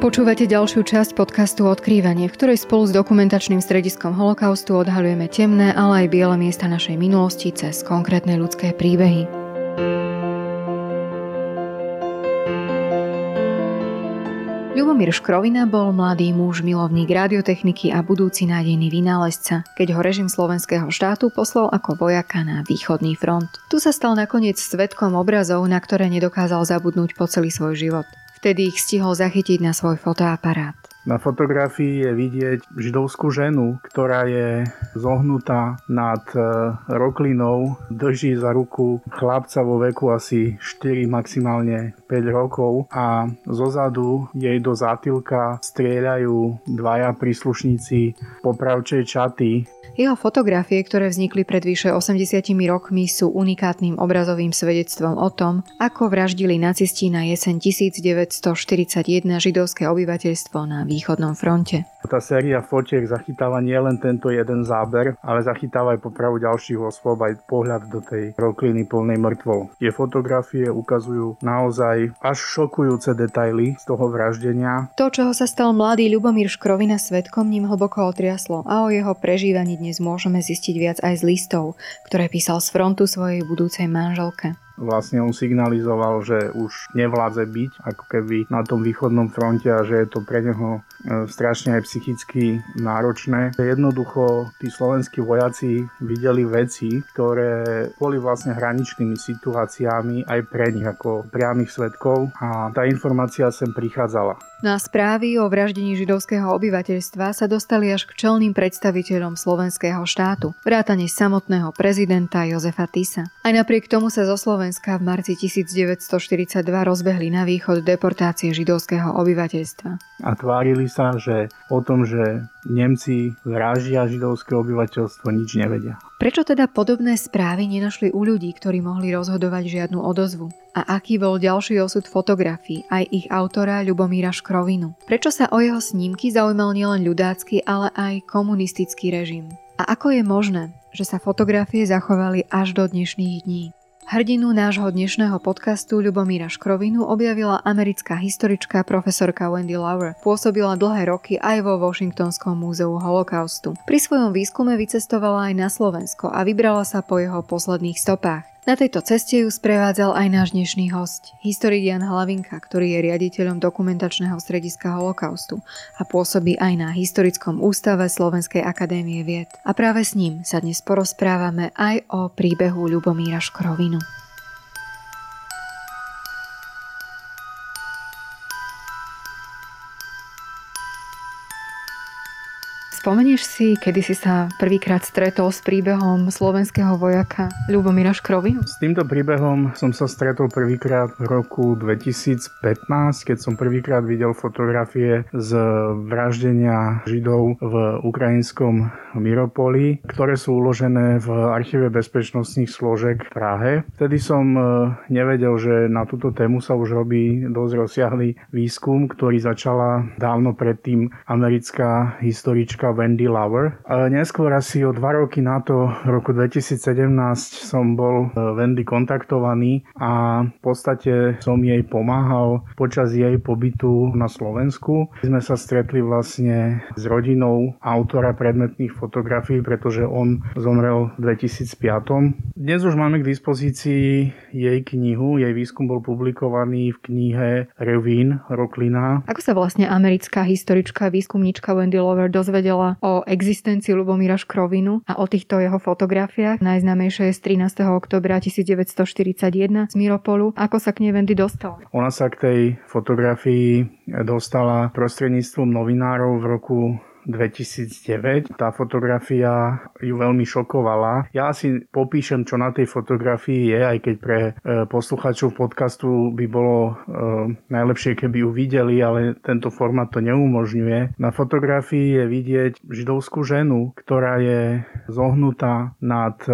Počúvate ďalšiu časť podcastu Odkrývanie, v ktorej spolu s dokumentačným strediskom holokaustu odhaľujeme temné, ale aj biele miesta našej minulosti cez konkrétne ľudské príbehy. Ľubomír Škrovina bol mladý muž, milovník radiotechniky a budúci nádejný vynálezca, keď ho režim slovenského štátu poslal ako vojaka na východný front. Tu sa stal nakoniec svetkom obrazov, na ktoré nedokázal zabudnúť po celý svoj život. Vtedy ich stihol zachytiť na svoj fotoaparát. Na fotografii je vidieť židovskú ženu, ktorá je zohnutá nad e, roklinou, drží za ruku chlapca vo veku asi 4, maximálne 5 rokov a zozadu jej do zátilka strieľajú dvaja príslušníci popravčej čaty. Jeho fotografie, ktoré vznikli pred vyše 80 rokmi, sú unikátnym obrazovým svedectvom o tom, ako vraždili nacisti na jeseň 1941 židovské obyvateľstvo na východnom fronte. Tá séria fotiek zachytáva nielen tento jeden záber, ale zachytáva aj popravu ďalších osôb, aj pohľad do tej rokliny plnej mŕtvol. Tie fotografie ukazujú naozaj až šokujúce detaily z toho vraždenia. To, čoho sa stal mladý Ľubomír Škrovina svetkom, ním hlboko otriaslo a o jeho prežívaní dnes môžeme zistiť viac aj z listov, ktoré písal z frontu svojej budúcej manželke vlastne on signalizoval, že už nevládze byť ako keby na tom východnom fronte a že je to pre neho e, strašne aj psychicky náročné. Jednoducho tí slovenskí vojaci videli veci, ktoré boli vlastne hraničnými situáciami aj pre nich ako priamých svetkov a tá informácia sem prichádzala. Na správy o vraždení židovského obyvateľstva sa dostali až k čelným predstaviteľom slovenského štátu, vrátane samotného prezidenta Jozefa Tisa. Aj napriek tomu sa zo Slovenska v marci 1942 rozbehli na východ deportácie židovského obyvateľstva. A tvárili sa, že o tom, že Nemci vraždia židovské obyvateľstvo, nič nevedia. Prečo teda podobné správy nenašli u ľudí, ktorí mohli rozhodovať žiadnu odozvu? A aký bol ďalší osud fotografií, aj ich autora Ľubomíra Škrovinu? Prečo sa o jeho snímky zaujímal nielen ľudácky, ale aj komunistický režim? A ako je možné, že sa fotografie zachovali až do dnešných dní? Hrdinu nášho dnešného podcastu Ľubomíra Škrovinu objavila americká historička profesorka Wendy Lauer. Pôsobila dlhé roky aj vo Washingtonskom múzeu holokaustu. Pri svojom výskume vycestovala aj na Slovensko a vybrala sa po jeho posledných stopách. Na tejto ceste ju sprevádzal aj náš dnešný host, historik Jan Hlavinka, ktorý je riaditeľom dokumentačného strediska holokaustu a pôsobí aj na Historickom ústave Slovenskej akadémie vied. A práve s ním sa dnes porozprávame aj o príbehu Ľubomíra Škrovinu. Spomenieš si, kedy si sa prvýkrát stretol s príbehom slovenského vojaka Ľubomíra Škrovinu? S týmto príbehom som sa stretol prvýkrát v roku 2015, keď som prvýkrát videl fotografie z vraždenia Židov v ukrajinskom Miropoli, ktoré sú uložené v archíve bezpečnostných složek v Prahe. Vtedy som e, nevedel, že na túto tému sa už robí dosť rozsiahlý výskum, ktorý začala dávno predtým americká historička Wendy Lover. Neskôr asi o dva roky na to, v roku 2017 som bol e, Wendy kontaktovaný a v podstate som jej pomáhal počas jej pobytu na Slovensku. Sme sa stretli vlastne s rodinou autora predmetných fotografií, pretože on zomrel v 2005. Dnes už máme k dispozícii jej knihu, jej výskum bol publikovaný v knihe Revin Roklina. Ako sa vlastne americká historička výskumníčka Wendy Lover dozvedela povedala o existencii Lubomíra Škrovinu a o týchto jeho fotografiách. Najznámejšie je z 13. oktobra 1941 z Miropolu. Ako sa k nej Wendy dostala? Ona sa k tej fotografii dostala prostredníctvom novinárov v roku 2009. Tá fotografia ju veľmi šokovala. Ja si popíšem, čo na tej fotografii je, aj keď pre e, posluchačov podcastu by bolo e, najlepšie, keby ju videli, ale tento formát to neumožňuje. Na fotografii je vidieť židovskú ženu, ktorá je zohnutá nad e,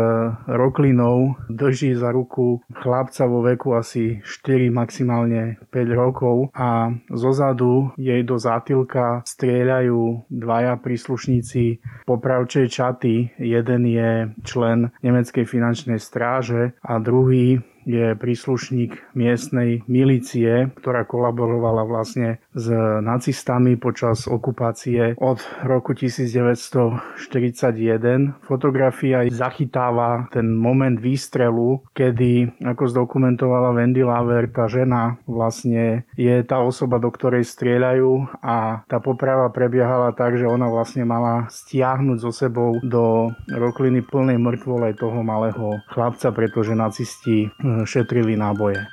roklinou, drží za ruku chlapca vo veku asi 4, maximálne 5 rokov a zozadu jej do zátilka strieľajú dva dvaja príslušníci popravčej čaty. Jeden je člen nemeckej finančnej stráže a druhý je príslušník miestnej milície, ktorá kolaborovala vlastne s nacistami počas okupácie od roku 1941. Fotografia zachytáva ten moment výstrelu, kedy, ako zdokumentovala Wendy Laver, tá žena vlastne je tá osoba, do ktorej strieľajú a tá poprava prebiehala tak, že ona vlastne mala stiahnuť so sebou do rokliny plnej mŕtvole toho malého chlapca, pretože nacisti hm, šetrili náboje.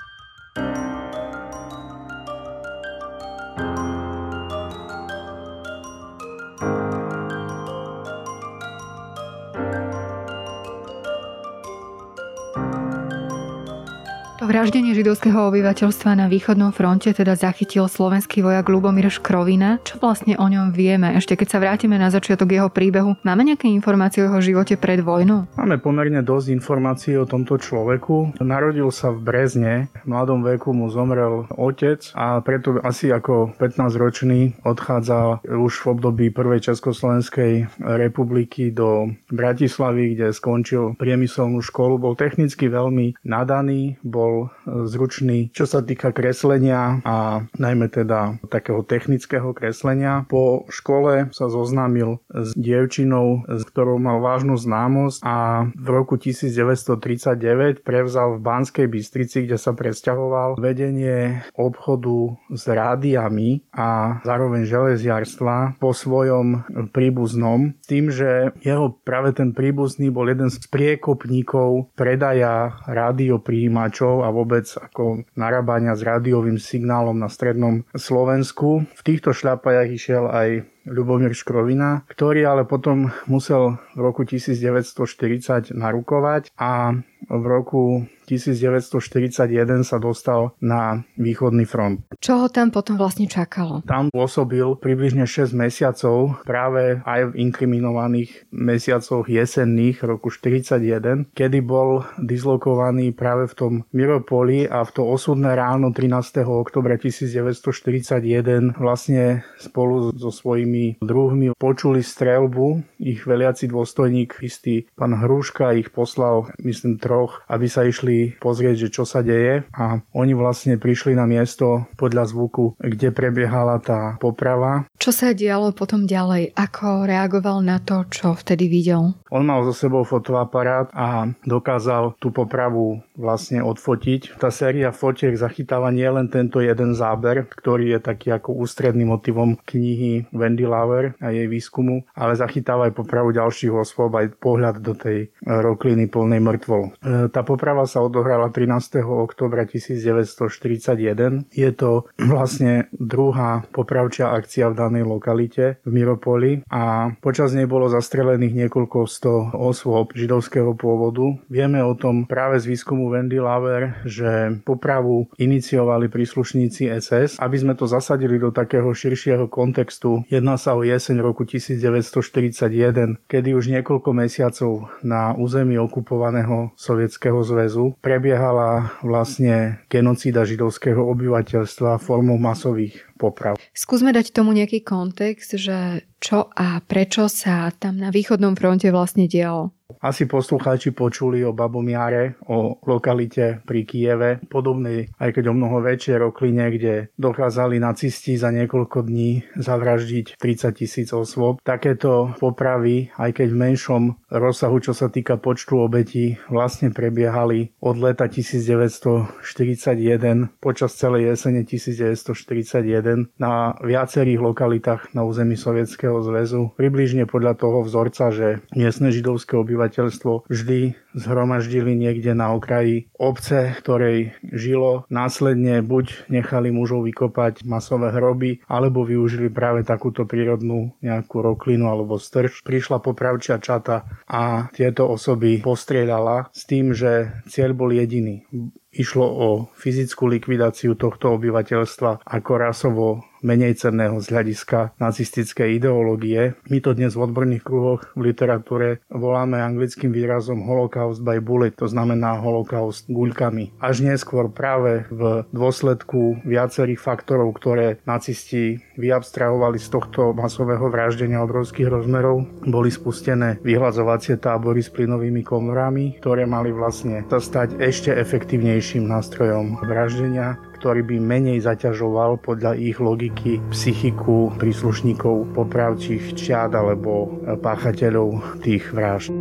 Vraždenie židovského obyvateľstva na východnom fronte teda zachytil slovenský vojak Lubomír Škrovina. Čo vlastne o ňom vieme? Ešte keď sa vrátime na začiatok jeho príbehu, máme nejaké informácie o jeho živote pred vojnou? Máme pomerne dosť informácií o tomto človeku. Narodil sa v Brezne, v mladom veku mu zomrel otec a preto asi ako 15-ročný odchádzal už v období prvej Československej republiky do Bratislavy, kde skončil priemyselnú školu. Bol technicky veľmi nadaný, bol zručný, čo sa týka kreslenia a najmä teda takého technického kreslenia. Po škole sa zoznámil s dievčinou, s ktorou mal vážnu známosť a v roku 1939 prevzal v Banskej Bystrici, kde sa presťahoval vedenie obchodu s rádiami a zároveň železiarstva po svojom príbuznom, tým, že jeho práve ten príbuzný bol jeden z priekopníkov predaja rádiopríjimačov a vôbec ako narábania s rádiovým signálom na strednom Slovensku. V týchto šľapajach išiel aj Ľubomír Škrovina, ktorý ale potom musel v roku 1940 narukovať a v roku 1941 sa dostal na východný front. Čo ho tam potom vlastne čakalo? Tam pôsobil približne 6 mesiacov, práve aj v inkriminovaných mesiacoch jesenných roku 41, kedy bol dislokovaný práve v tom Miropoli a v to osudné ráno 13. oktobra 1941 vlastne spolu so svojimi druhmi počuli strelbu. Ich veliaci dôstojník, istý pán Hruška, ich poslal, myslím, troch, aby sa išli išli pozrieť, že čo sa deje a oni vlastne prišli na miesto podľa zvuku, kde prebiehala tá poprava. Čo sa dialo potom ďalej? Ako reagoval na to, čo vtedy videl? On mal so sebou fotoaparát a dokázal tú popravu vlastne odfotiť. Tá séria fotiek zachytáva nielen tento jeden záber, ktorý je taký ako ústredným motivom knihy Wendy Lauer a jej výskumu, ale zachytáva aj popravu ďalších osôb, aj pohľad do tej rokliny plnej mŕtvol. E, tá poprava sa odohrala 13. oktobra 1941. Je to vlastne druhá popravčia akcia v danej lokalite v Miropoli a počas nej bolo zastrelených niekoľko sto osôb židovského pôvodu. Vieme o tom práve z výskumu Wendy Laver, že popravu iniciovali príslušníci SS. Aby sme to zasadili do takého širšieho kontextu, jedná sa o jeseň roku 1941, kedy už niekoľko mesiacov na území okupovaného Sovietskeho zväzu prebiehala vlastne genocída židovského obyvateľstva formou masových poprav. Skúsme dať tomu nejaký kontext, že čo a prečo sa tam na východnom fronte vlastne dialo. Asi poslucháči počuli o Babomiare, o lokalite pri Kieve, podobnej, aj keď o mnoho väčšie rokline, kde dokázali nacisti za niekoľko dní zavraždiť 30 tisíc osôb. Takéto popravy, aj keď v menšom rozsahu, čo sa týka počtu obetí, vlastne prebiehali od leta 1941 počas celej jesene 1941 na viacerých lokalitách na území Sovietskeho zväzu. Približne podľa toho vzorca, že miestne židovské obyvateľstvo vždy zhromaždili niekde na okraji obce, ktorej žilo. Následne buď nechali mužov vykopať masové hroby, alebo využili práve takúto prírodnú nejakú roklinu alebo strž. Prišla popravčia čata a tieto osoby postrieľala s tým, že cieľ bol jediný. Išlo o fyzickú likvidáciu tohto obyvateľstva ako rasovo menej cenného z hľadiska nacistickej ideológie. My to dnes v odborných kruhoch v literatúre voláme anglickým výrazom Holocaust by bullet, to znamená holokaust guľkami. Až neskôr práve v dôsledku viacerých faktorov, ktoré nacisti vyabstrahovali z tohto masového vraždenia obrovských rozmerov, boli spustené vyhľadzovacie tábory s plynovými komorami, ktoré mali vlastne sa stať ešte efektívnejším nástrojom vraždenia ktorý by menej zaťažoval podľa ich logiky psychiku príslušníkov popravčích čiad alebo páchateľov tých vražd.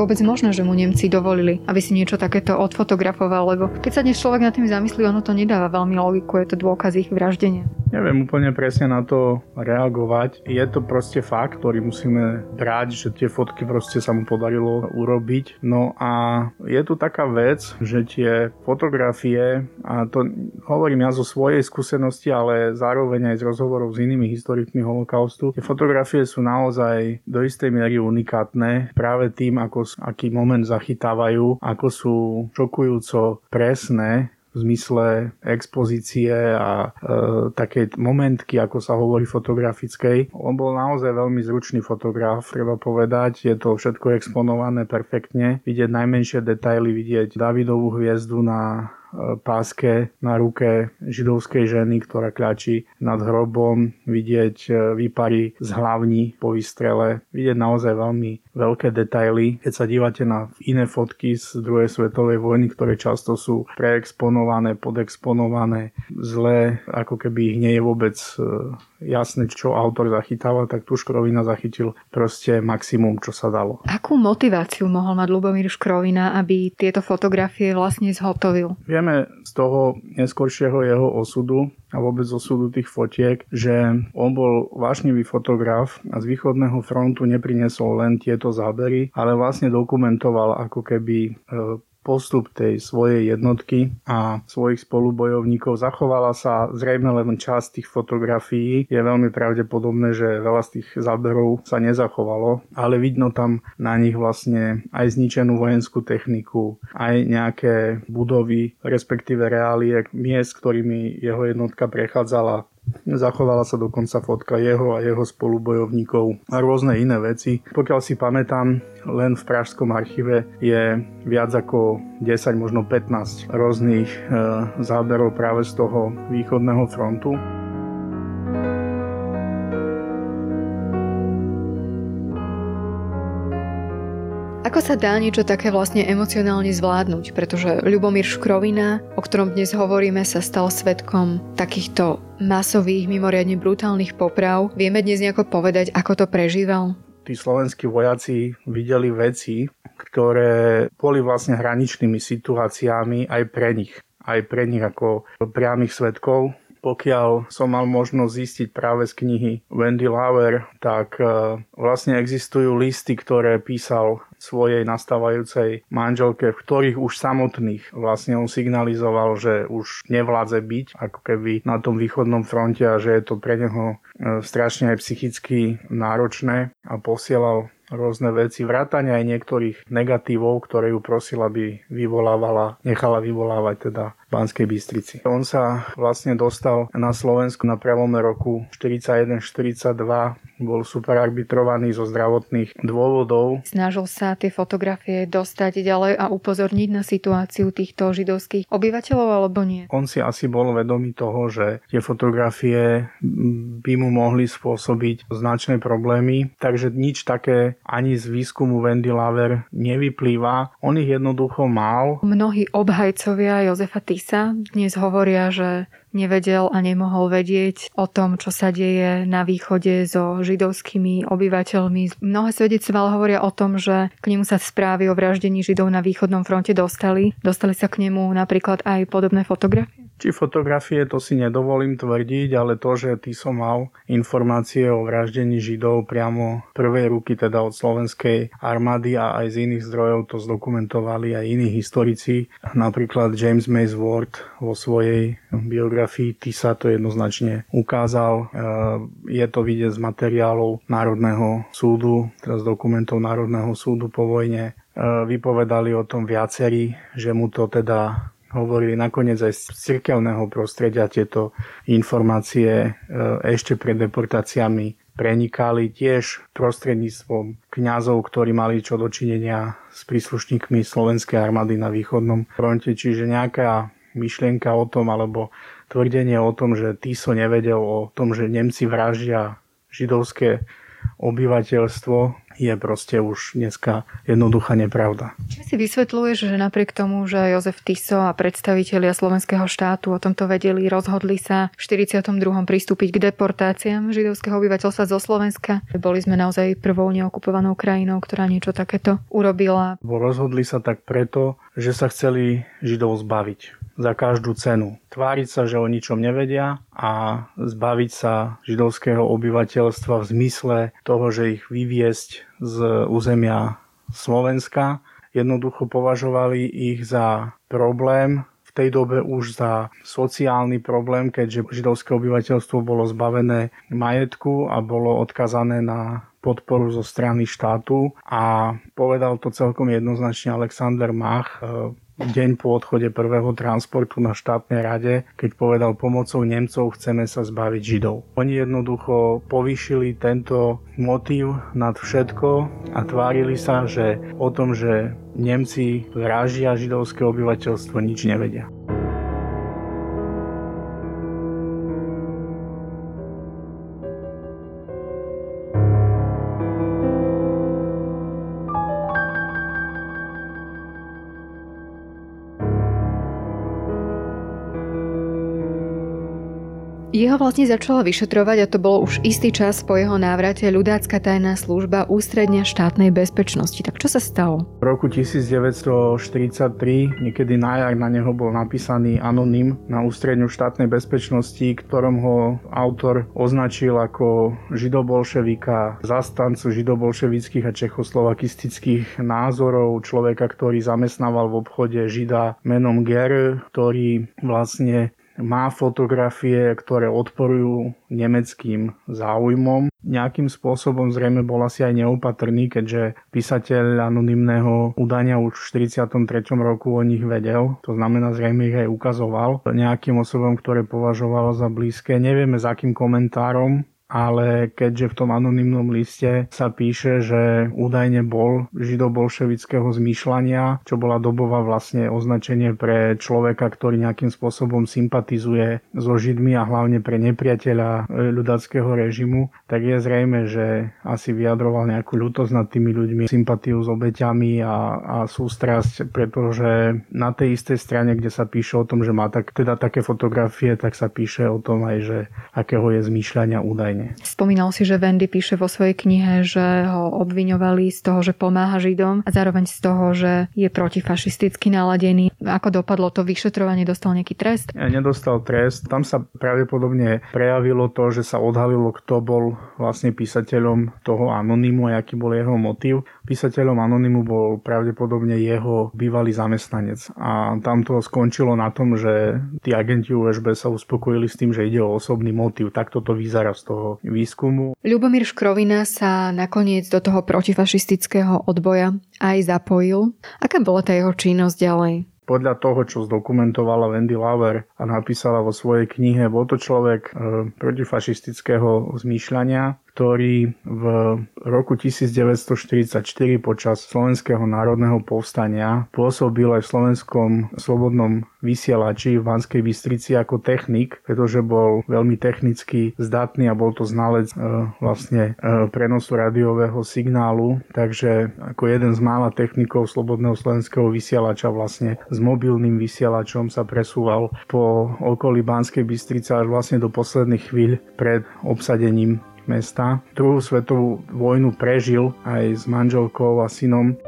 Vôbec možné, že mu Nemci dovolili, aby si niečo takéto odfotografoval, lebo keď sa dnes človek nad tým zamyslí, ono to nedáva veľmi logiku, je to dôkaz ich vraždenia. Neviem úplne presne na to reagovať. Je to proste fakt, ktorý musíme brať, že tie fotky proste sa mu podarilo urobiť. No a je tu taká vec, že tie fotografie, a to hovorím ja zo svojej skúsenosti, ale zároveň aj z rozhovorov s inými historikmi holokaustu, tie fotografie sú naozaj do istej miery unikátne práve tým, ako, aký moment zachytávajú, ako sú šokujúco presné v zmysle expozície a e, také momentky, ako sa hovorí fotografickej. On bol naozaj veľmi zručný fotograf, treba povedať. Je to všetko exponované perfektne. Vidieť najmenšie detaily, vidieť Davidovú hviezdu na páske na ruke židovskej ženy, ktorá kľačí nad hrobom, vidieť e, výpary z hlavní po výstrele, vidieť naozaj veľmi veľké detaily. Keď sa dívate na iné fotky z druhej svetovej vojny, ktoré často sú preexponované, podexponované, zlé, ako keby ich nie je vôbec e, jasné, čo autor zachytával, tak tu Škrovina zachytil proste maximum, čo sa dalo. Akú motiváciu mohol mať Lubomír Škrovina, aby tieto fotografie vlastne zhotovil? Vieme z toho neskôršieho jeho osudu, a vôbec osudu tých fotiek, že on bol vášnivý fotograf a z východného frontu neprinesol len tieto zábery, ale vlastne dokumentoval ako keby e, postup tej svojej jednotky a svojich spolubojovníkov. Zachovala sa zrejme len časť tých fotografií. Je veľmi pravdepodobné, že veľa z tých záberov sa nezachovalo, ale vidno tam na nich vlastne aj zničenú vojenskú techniku, aj nejaké budovy, respektíve reálie miest, ktorými jeho jednotka prechádzala Zachovala sa dokonca fotka jeho a jeho spolubojovníkov a rôzne iné veci. Pokiaľ si pamätám, len v Pražskom archíve je viac ako 10, možno 15 rôznych e, záberov práve z toho východného frontu. Ako sa dá niečo také vlastne emocionálne zvládnuť? Pretože Ľubomír Škrovina, o ktorom dnes hovoríme, sa stal svetkom takýchto masových, mimoriadne brutálnych poprav. Vieme dnes nejako povedať, ako to prežíval? Tí slovenskí vojaci videli veci, ktoré boli vlastne hraničnými situáciami aj pre nich. Aj pre nich ako priamých svetkov pokiaľ som mal možnosť zistiť práve z knihy Wendy Lauer, tak e, vlastne existujú listy, ktoré písal svojej nastávajúcej manželke, v ktorých už samotných vlastne on signalizoval, že už nevládze byť ako keby na tom východnom fronte a že je to pre neho e, strašne aj psychicky náročné a posielal rôzne veci, vrátane aj niektorých negatívov, ktoré ju prosila, aby vyvolávala, nechala vyvolávať teda Banskej Bystrici. On sa vlastne dostal na Slovensku na prelome roku 41-42 bol super arbitrovaný zo zdravotných dôvodov. Snažil sa tie fotografie dostať ďalej a upozorniť na situáciu týchto židovských obyvateľov alebo nie? On si asi bol vedomý toho, že tie fotografie by mu mohli spôsobiť značné problémy, takže nič také ani z výskumu Wendy Laver nevyplýva. On ich jednoducho mal. Mnohí obhajcovia Jozefa Tisa dnes hovoria, že nevedel a nemohol vedieť o tom, čo sa deje na východe so židovskými obyvateľmi. Mnohé svedectvá hovoria o tom, že k nemu sa správy o vraždení židov na východnom fronte dostali. Dostali sa k nemu napríklad aj podobné fotografie? Či fotografie, to si nedovolím tvrdiť, ale to, že ty som mal informácie o vraždení Židov priamo prvej ruky, teda od slovenskej armády a aj z iných zdrojov to zdokumentovali aj iní historici. Napríklad James Mace Ward vo svojej biografii Tisa to jednoznačne ukázal. E, je to vidieť z materiálov Národného súdu, teda z dokumentov Národného súdu po vojne. E, vypovedali o tom viacerí, že mu to teda hovorili nakoniec aj z cirkevného prostredia tieto informácie e, ešte pred deportáciami prenikali tiež prostredníctvom kňazov, ktorí mali čo dočinenia s príslušníkmi slovenskej armády na východnom fronte. Čiže nejaká myšlienka o tom, alebo tvrdenie o tom, že Tiso nevedel o tom, že Nemci vraždia židovské obyvateľstvo je proste už dneska jednoduchá nepravda. Či si vysvetľuješ, že napriek tomu, že Jozef Tiso a predstavitelia slovenského štátu o tomto vedeli, rozhodli sa v 42. pristúpiť k deportáciám židovského obyvateľstva zo Slovenska. Boli sme naozaj prvou neokupovanou krajinou, ktorá niečo takéto urobila. Bo rozhodli sa tak preto, že sa chceli Židov zbaviť za každú cenu. Tváriť sa, že o ničom nevedia a zbaviť sa židovského obyvateľstva v zmysle toho, že ich vyviesť z územia Slovenska. Jednoducho považovali ich za problém, v tej dobe už za sociálny problém, keďže židovské obyvateľstvo bolo zbavené majetku a bolo odkazané na podporu zo strany štátu a povedal to celkom jednoznačne Alexander Mach, deň po odchode prvého transportu na štátnej rade, keď povedal pomocou Nemcov chceme sa zbaviť Židov. Oni jednoducho povýšili tento motív nad všetko a tvárili sa, že o tom, že Nemci vraždia židovské obyvateľstvo, nič nevedia. Jeho vlastne začala vyšetrovať a to bolo už istý čas po jeho návrate ľudácka tajná služba ústredňa štátnej bezpečnosti. Tak čo sa stalo? V roku 1943, niekedy na jar na neho bol napísaný anonym na ústredňu štátnej bezpečnosti, ktorom ho autor označil ako židobolševika, zastancu židobolševických a čechoslovakistických názorov, človeka, ktorý zamestnával v obchode žida menom Ger, ktorý vlastne má fotografie, ktoré odporujú nemeckým záujmom. Nejakým spôsobom zrejme bol asi aj neopatrný, keďže písateľ anonymného údania už v 43. roku o nich vedel. To znamená, zrejme ich aj ukazoval nejakým osobom, ktoré považoval za blízke. Nevieme s akým komentárom ale keďže v tom anonymnom liste sa píše, že údajne bol židobolševického zmýšľania, čo bola dobová vlastne označenie pre človeka, ktorý nejakým spôsobom sympatizuje so Židmi a hlavne pre nepriateľa e, ľudackého režimu, tak je zrejme, že asi vyjadroval nejakú ľutosť nad tými ľuďmi, sympatiu s obeťami a, a sústrasť, pretože na tej istej strane, kde sa píše o tom, že má tak, teda také fotografie, tak sa píše o tom aj, že akého je zmýšľania údajne krajine. Spomínal si, že Wendy píše vo svojej knihe, že ho obviňovali z toho, že pomáha Židom a zároveň z toho, že je protifašisticky naladený. Ako dopadlo to vyšetrovanie? Dostal nejaký trest? Ja, nedostal trest. Tam sa pravdepodobne prejavilo to, že sa odhalilo, kto bol vlastne písateľom toho anonymu a aký bol jeho motív. Písateľom anonymu bol pravdepodobne jeho bývalý zamestnanec. A tam to skončilo na tom, že tí agenti USB sa uspokojili s tým, že ide o osobný motív. Takto to vyzerá z toho výskumu. Ľubomír Škrovina sa nakoniec do toho protifašistického odboja aj zapojil. Aká bola tá jeho činnosť ďalej? podľa toho, čo zdokumentovala Wendy Lauer a napísala vo svojej knihe, bol to človek e, protifašistického zmýšľania, ktorý v roku 1944 počas Slovenského národného povstania pôsobil aj v slovenskom slobodnom vysielači v Banskej Bystrici ako technik, pretože bol veľmi technicky zdatný a bol to znalec e, vlastne e, prenosu radiového signálu, takže ako jeden z mála technikov slobodného slovenského vysielača vlastne s mobilným vysielačom sa presúval po okolí Banskej Bystrice až vlastne do posledných chvíľ pred obsadením mesta. Druhú svetovú vojnu prežil aj s manželkou a synom.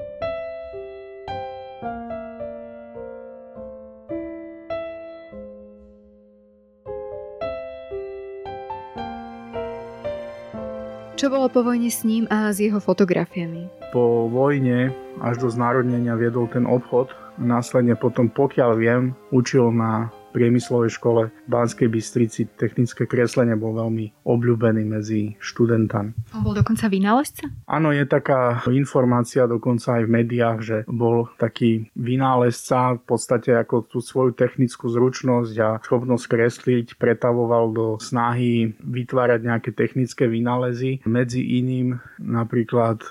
Čo bolo po vojne s ním a s jeho fotografiami? Po vojne až do znárodnenia viedol ten obchod. Následne potom, pokiaľ viem, učil na priemyslovej škole v Banskej Bystrici technické kreslenie bol veľmi obľúbený medzi študentami. On bol dokonca vynálezca? Áno, je taká informácia dokonca aj v médiách, že bol taký vynálezca v podstate ako tú svoju technickú zručnosť a schopnosť kresliť pretavoval do snahy vytvárať nejaké technické vynálezy. Medzi iným napríklad e,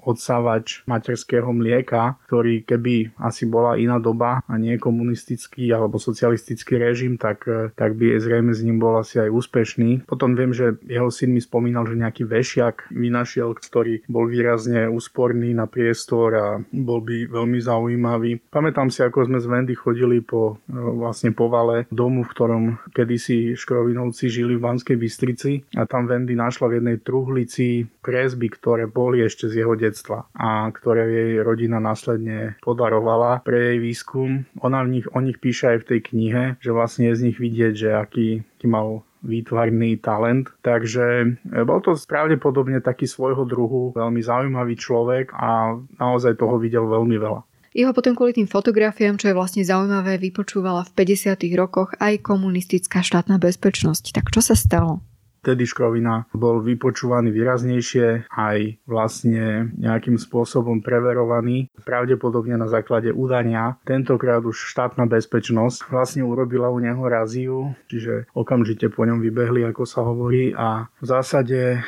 odsávač materského mlieka, ktorý keby asi bola iná doba a nie komunistický alebo socialistický komunistický režim, tak, e, tak by zrejme s ním bol asi aj úspešný. Potom viem, že jeho syn mi spomínal, že nejaký vešiak vynašiel, ktorý bol výrazne úsporný na priestor a bol by veľmi zaujímavý. Pamätám si, ako sme z Vendy chodili po e, vlastne povale domu, v ktorom kedysi Škrovinovci žili v Banskej Bystrici a tam Vendy našla v jednej truhlici kresby, ktoré boli ešte z jeho detstva a ktoré jej rodina následne podarovala pre jej výskum. Ona v nich, o nich píše aj v tej knihe že vlastne je z nich vidieť, že aký, aký mal výtvarný talent. Takže e, bol to pravdepodobne taký svojho druhu veľmi zaujímavý človek a naozaj toho videl veľmi veľa. Jeho potom kvôli tým fotografiám, čo je vlastne zaujímavé, vypočúvala v 50. rokoch aj komunistická štátna bezpečnosť. Tak čo sa stalo? Vtedy Škrovina bol vypočúvaný výraznejšie, aj vlastne nejakým spôsobom preverovaný, pravdepodobne na základe údania. Tentokrát už štátna bezpečnosť vlastne urobila u neho raziu, čiže okamžite po ňom vybehli, ako sa hovorí a v zásade e,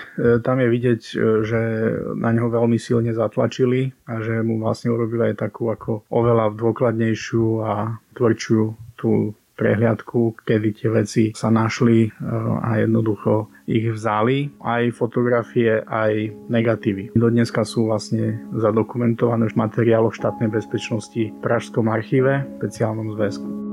tam je vidieť, e, že na neho veľmi silne zatlačili a že mu vlastne urobili aj takú ako oveľa dôkladnejšiu a tvrdšiu tú prehliadku, kedy tie veci sa našli e, a jednoducho ich vzali, aj fotografie, aj negatívy. Do dneska sú vlastne zadokumentované v materiáloch štátnej bezpečnosti v Pražskom archíve, v speciálnom zväzku.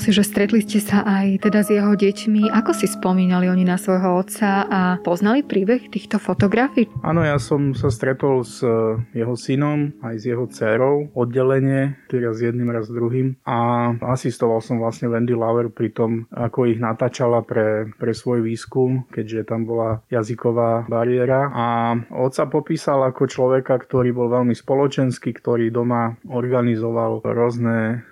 Spomínal si, že stretli ste sa aj teda s jeho deťmi. Ako si spomínali oni na svojho otca a poznali príbeh týchto fotografií? Áno, ja som sa stretol s eh, jeho synom aj s jeho dcerou oddelenie, s jedným raz druhým a asistoval som vlastne Wendy Lauer pri tom, ako ich natáčala pre, pre svoj výskum, keďže tam bola jazyková bariéra a otca popísal ako človeka, ktorý bol veľmi spoločenský, ktorý doma organizoval rôzne E,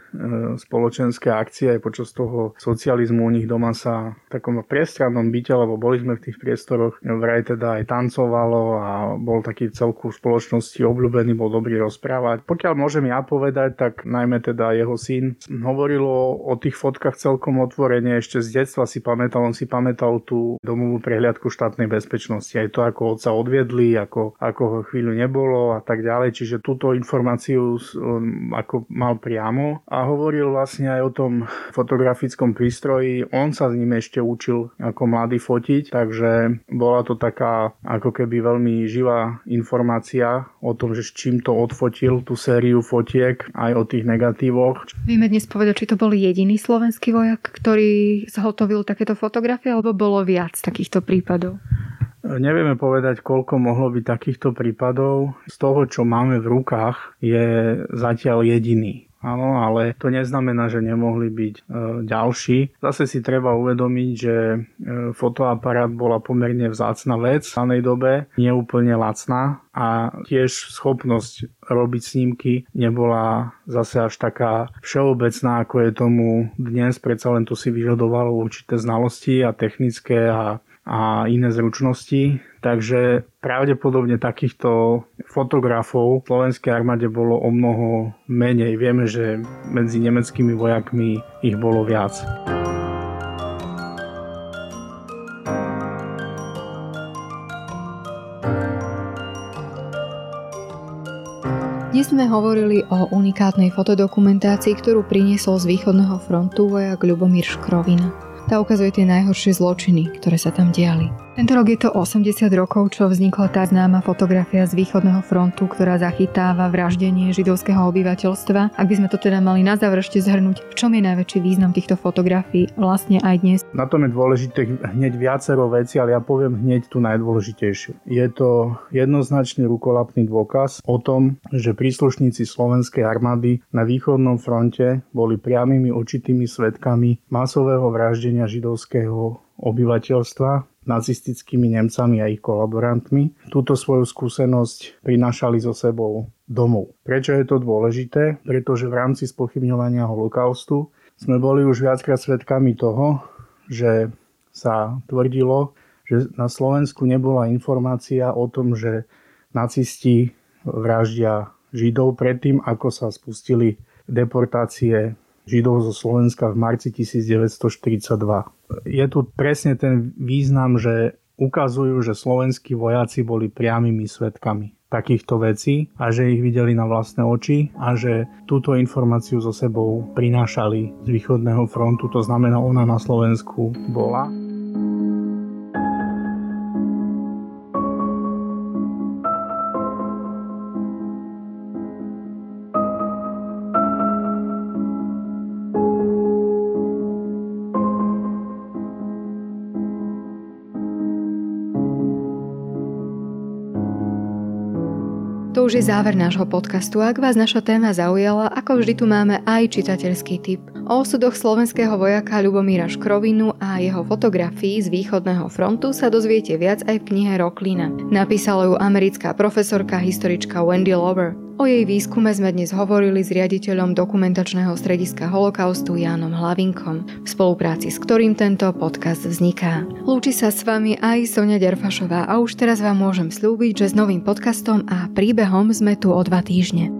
spoločenské akcie aj počas toho socializmu u nich doma sa v takom priestrannom byte, lebo boli sme v tých priestoroch, vraj teda aj tancovalo a bol taký celku v spoločnosti obľúbený, bol dobrý rozprávať. Pokiaľ môžem ja povedať, tak najmä teda jeho syn hovorilo o tých fotkách celkom otvorene, ešte z detstva si pamätal, on si pamätal tú domovú prehliadku štátnej bezpečnosti, aj to, ako otca odviedli, ako, ako ho chvíľu nebolo a tak ďalej, čiže túto informáciu ako mal priamo. A hovoril vlastne aj o tom fotografickom prístroji. On sa s ním ešte učil ako mladý fotiť, takže bola to taká ako keby veľmi živá informácia o tom, že s čím to odfotil tú sériu fotiek, aj o tých negatívoch. Vieme dnes povedať, či to bol jediný slovenský vojak, ktorý zhotovil takéto fotografie, alebo bolo viac takýchto prípadov? Nevieme povedať, koľko mohlo byť takýchto prípadov. Z toho, čo máme v rukách, je zatiaľ jediný. Áno, ale to neznamená, že nemohli byť e, ďalší. Zase si treba uvedomiť, že e, fotoaparát bola pomerne vzácna vec v danej dobe, nie úplne lacná a tiež schopnosť robiť snímky nebola zase až taká všeobecná, ako je tomu dnes. Predsa len to si vyžadovalo určité znalosti a technické a a iné zručnosti. Takže pravdepodobne takýchto fotografov v slovenskej armáde bolo o mnoho menej. Vieme, že medzi nemeckými vojakmi ich bolo viac. Dnes sme hovorili o unikátnej fotodokumentácii, ktorú priniesol z východného frontu vojak Ľubomír Škrovina. Tá ukazuje tie najhoršie zločiny, ktoré sa tam diali. Tento rok je to 80 rokov, čo vznikla tá známa fotografia z východného frontu, ktorá zachytáva vraždenie židovského obyvateľstva. Ak by sme to teda mali na záver ešte zhrnúť, v čom je najväčší význam týchto fotografií vlastne aj dnes? Na tom je dôležité hneď viacero veci, ale ja poviem hneď tú najdôležitejšiu. Je to jednoznačný rukolapný dôkaz o tom, že príslušníci slovenskej armády na východnom fronte boli priamými očitými svetkami masového vraždenia židovského obyvateľstva nacistickými Nemcami a ich kolaborantmi. Túto svoju skúsenosť prinášali so sebou domov. Prečo je to dôležité? Pretože v rámci spochybňovania holokaustu sme boli už viackrát svedkami toho, že sa tvrdilo, že na Slovensku nebola informácia o tom, že nacisti vraždia Židov predtým, ako sa spustili deportácie Židov zo Slovenska v marci 1942 je tu presne ten význam, že ukazujú, že slovenskí vojaci boli priamými svetkami takýchto vecí a že ich videli na vlastné oči a že túto informáciu so sebou prinášali z východného frontu, to znamená ona na Slovensku bola. To už je záver nášho podcastu. Ak vás naša téma zaujala, ako vždy tu máme aj čitateľský tip. O osudoch slovenského vojaka Ľubomíra Škrovinu a jeho fotografii z východného frontu sa dozviete viac aj v knihe Roklina. Napísala ju americká profesorka historička Wendy Lover. O jej výskume sme dnes hovorili s riaditeľom dokumentačného strediska holokaustu Jánom Hlavinkom, v spolupráci s ktorým tento podcast vzniká. Lúči sa s vami aj Sonia Derfašová a už teraz vám môžem slúbiť, že s novým podcastom a príbehom sme tu o dva týždne.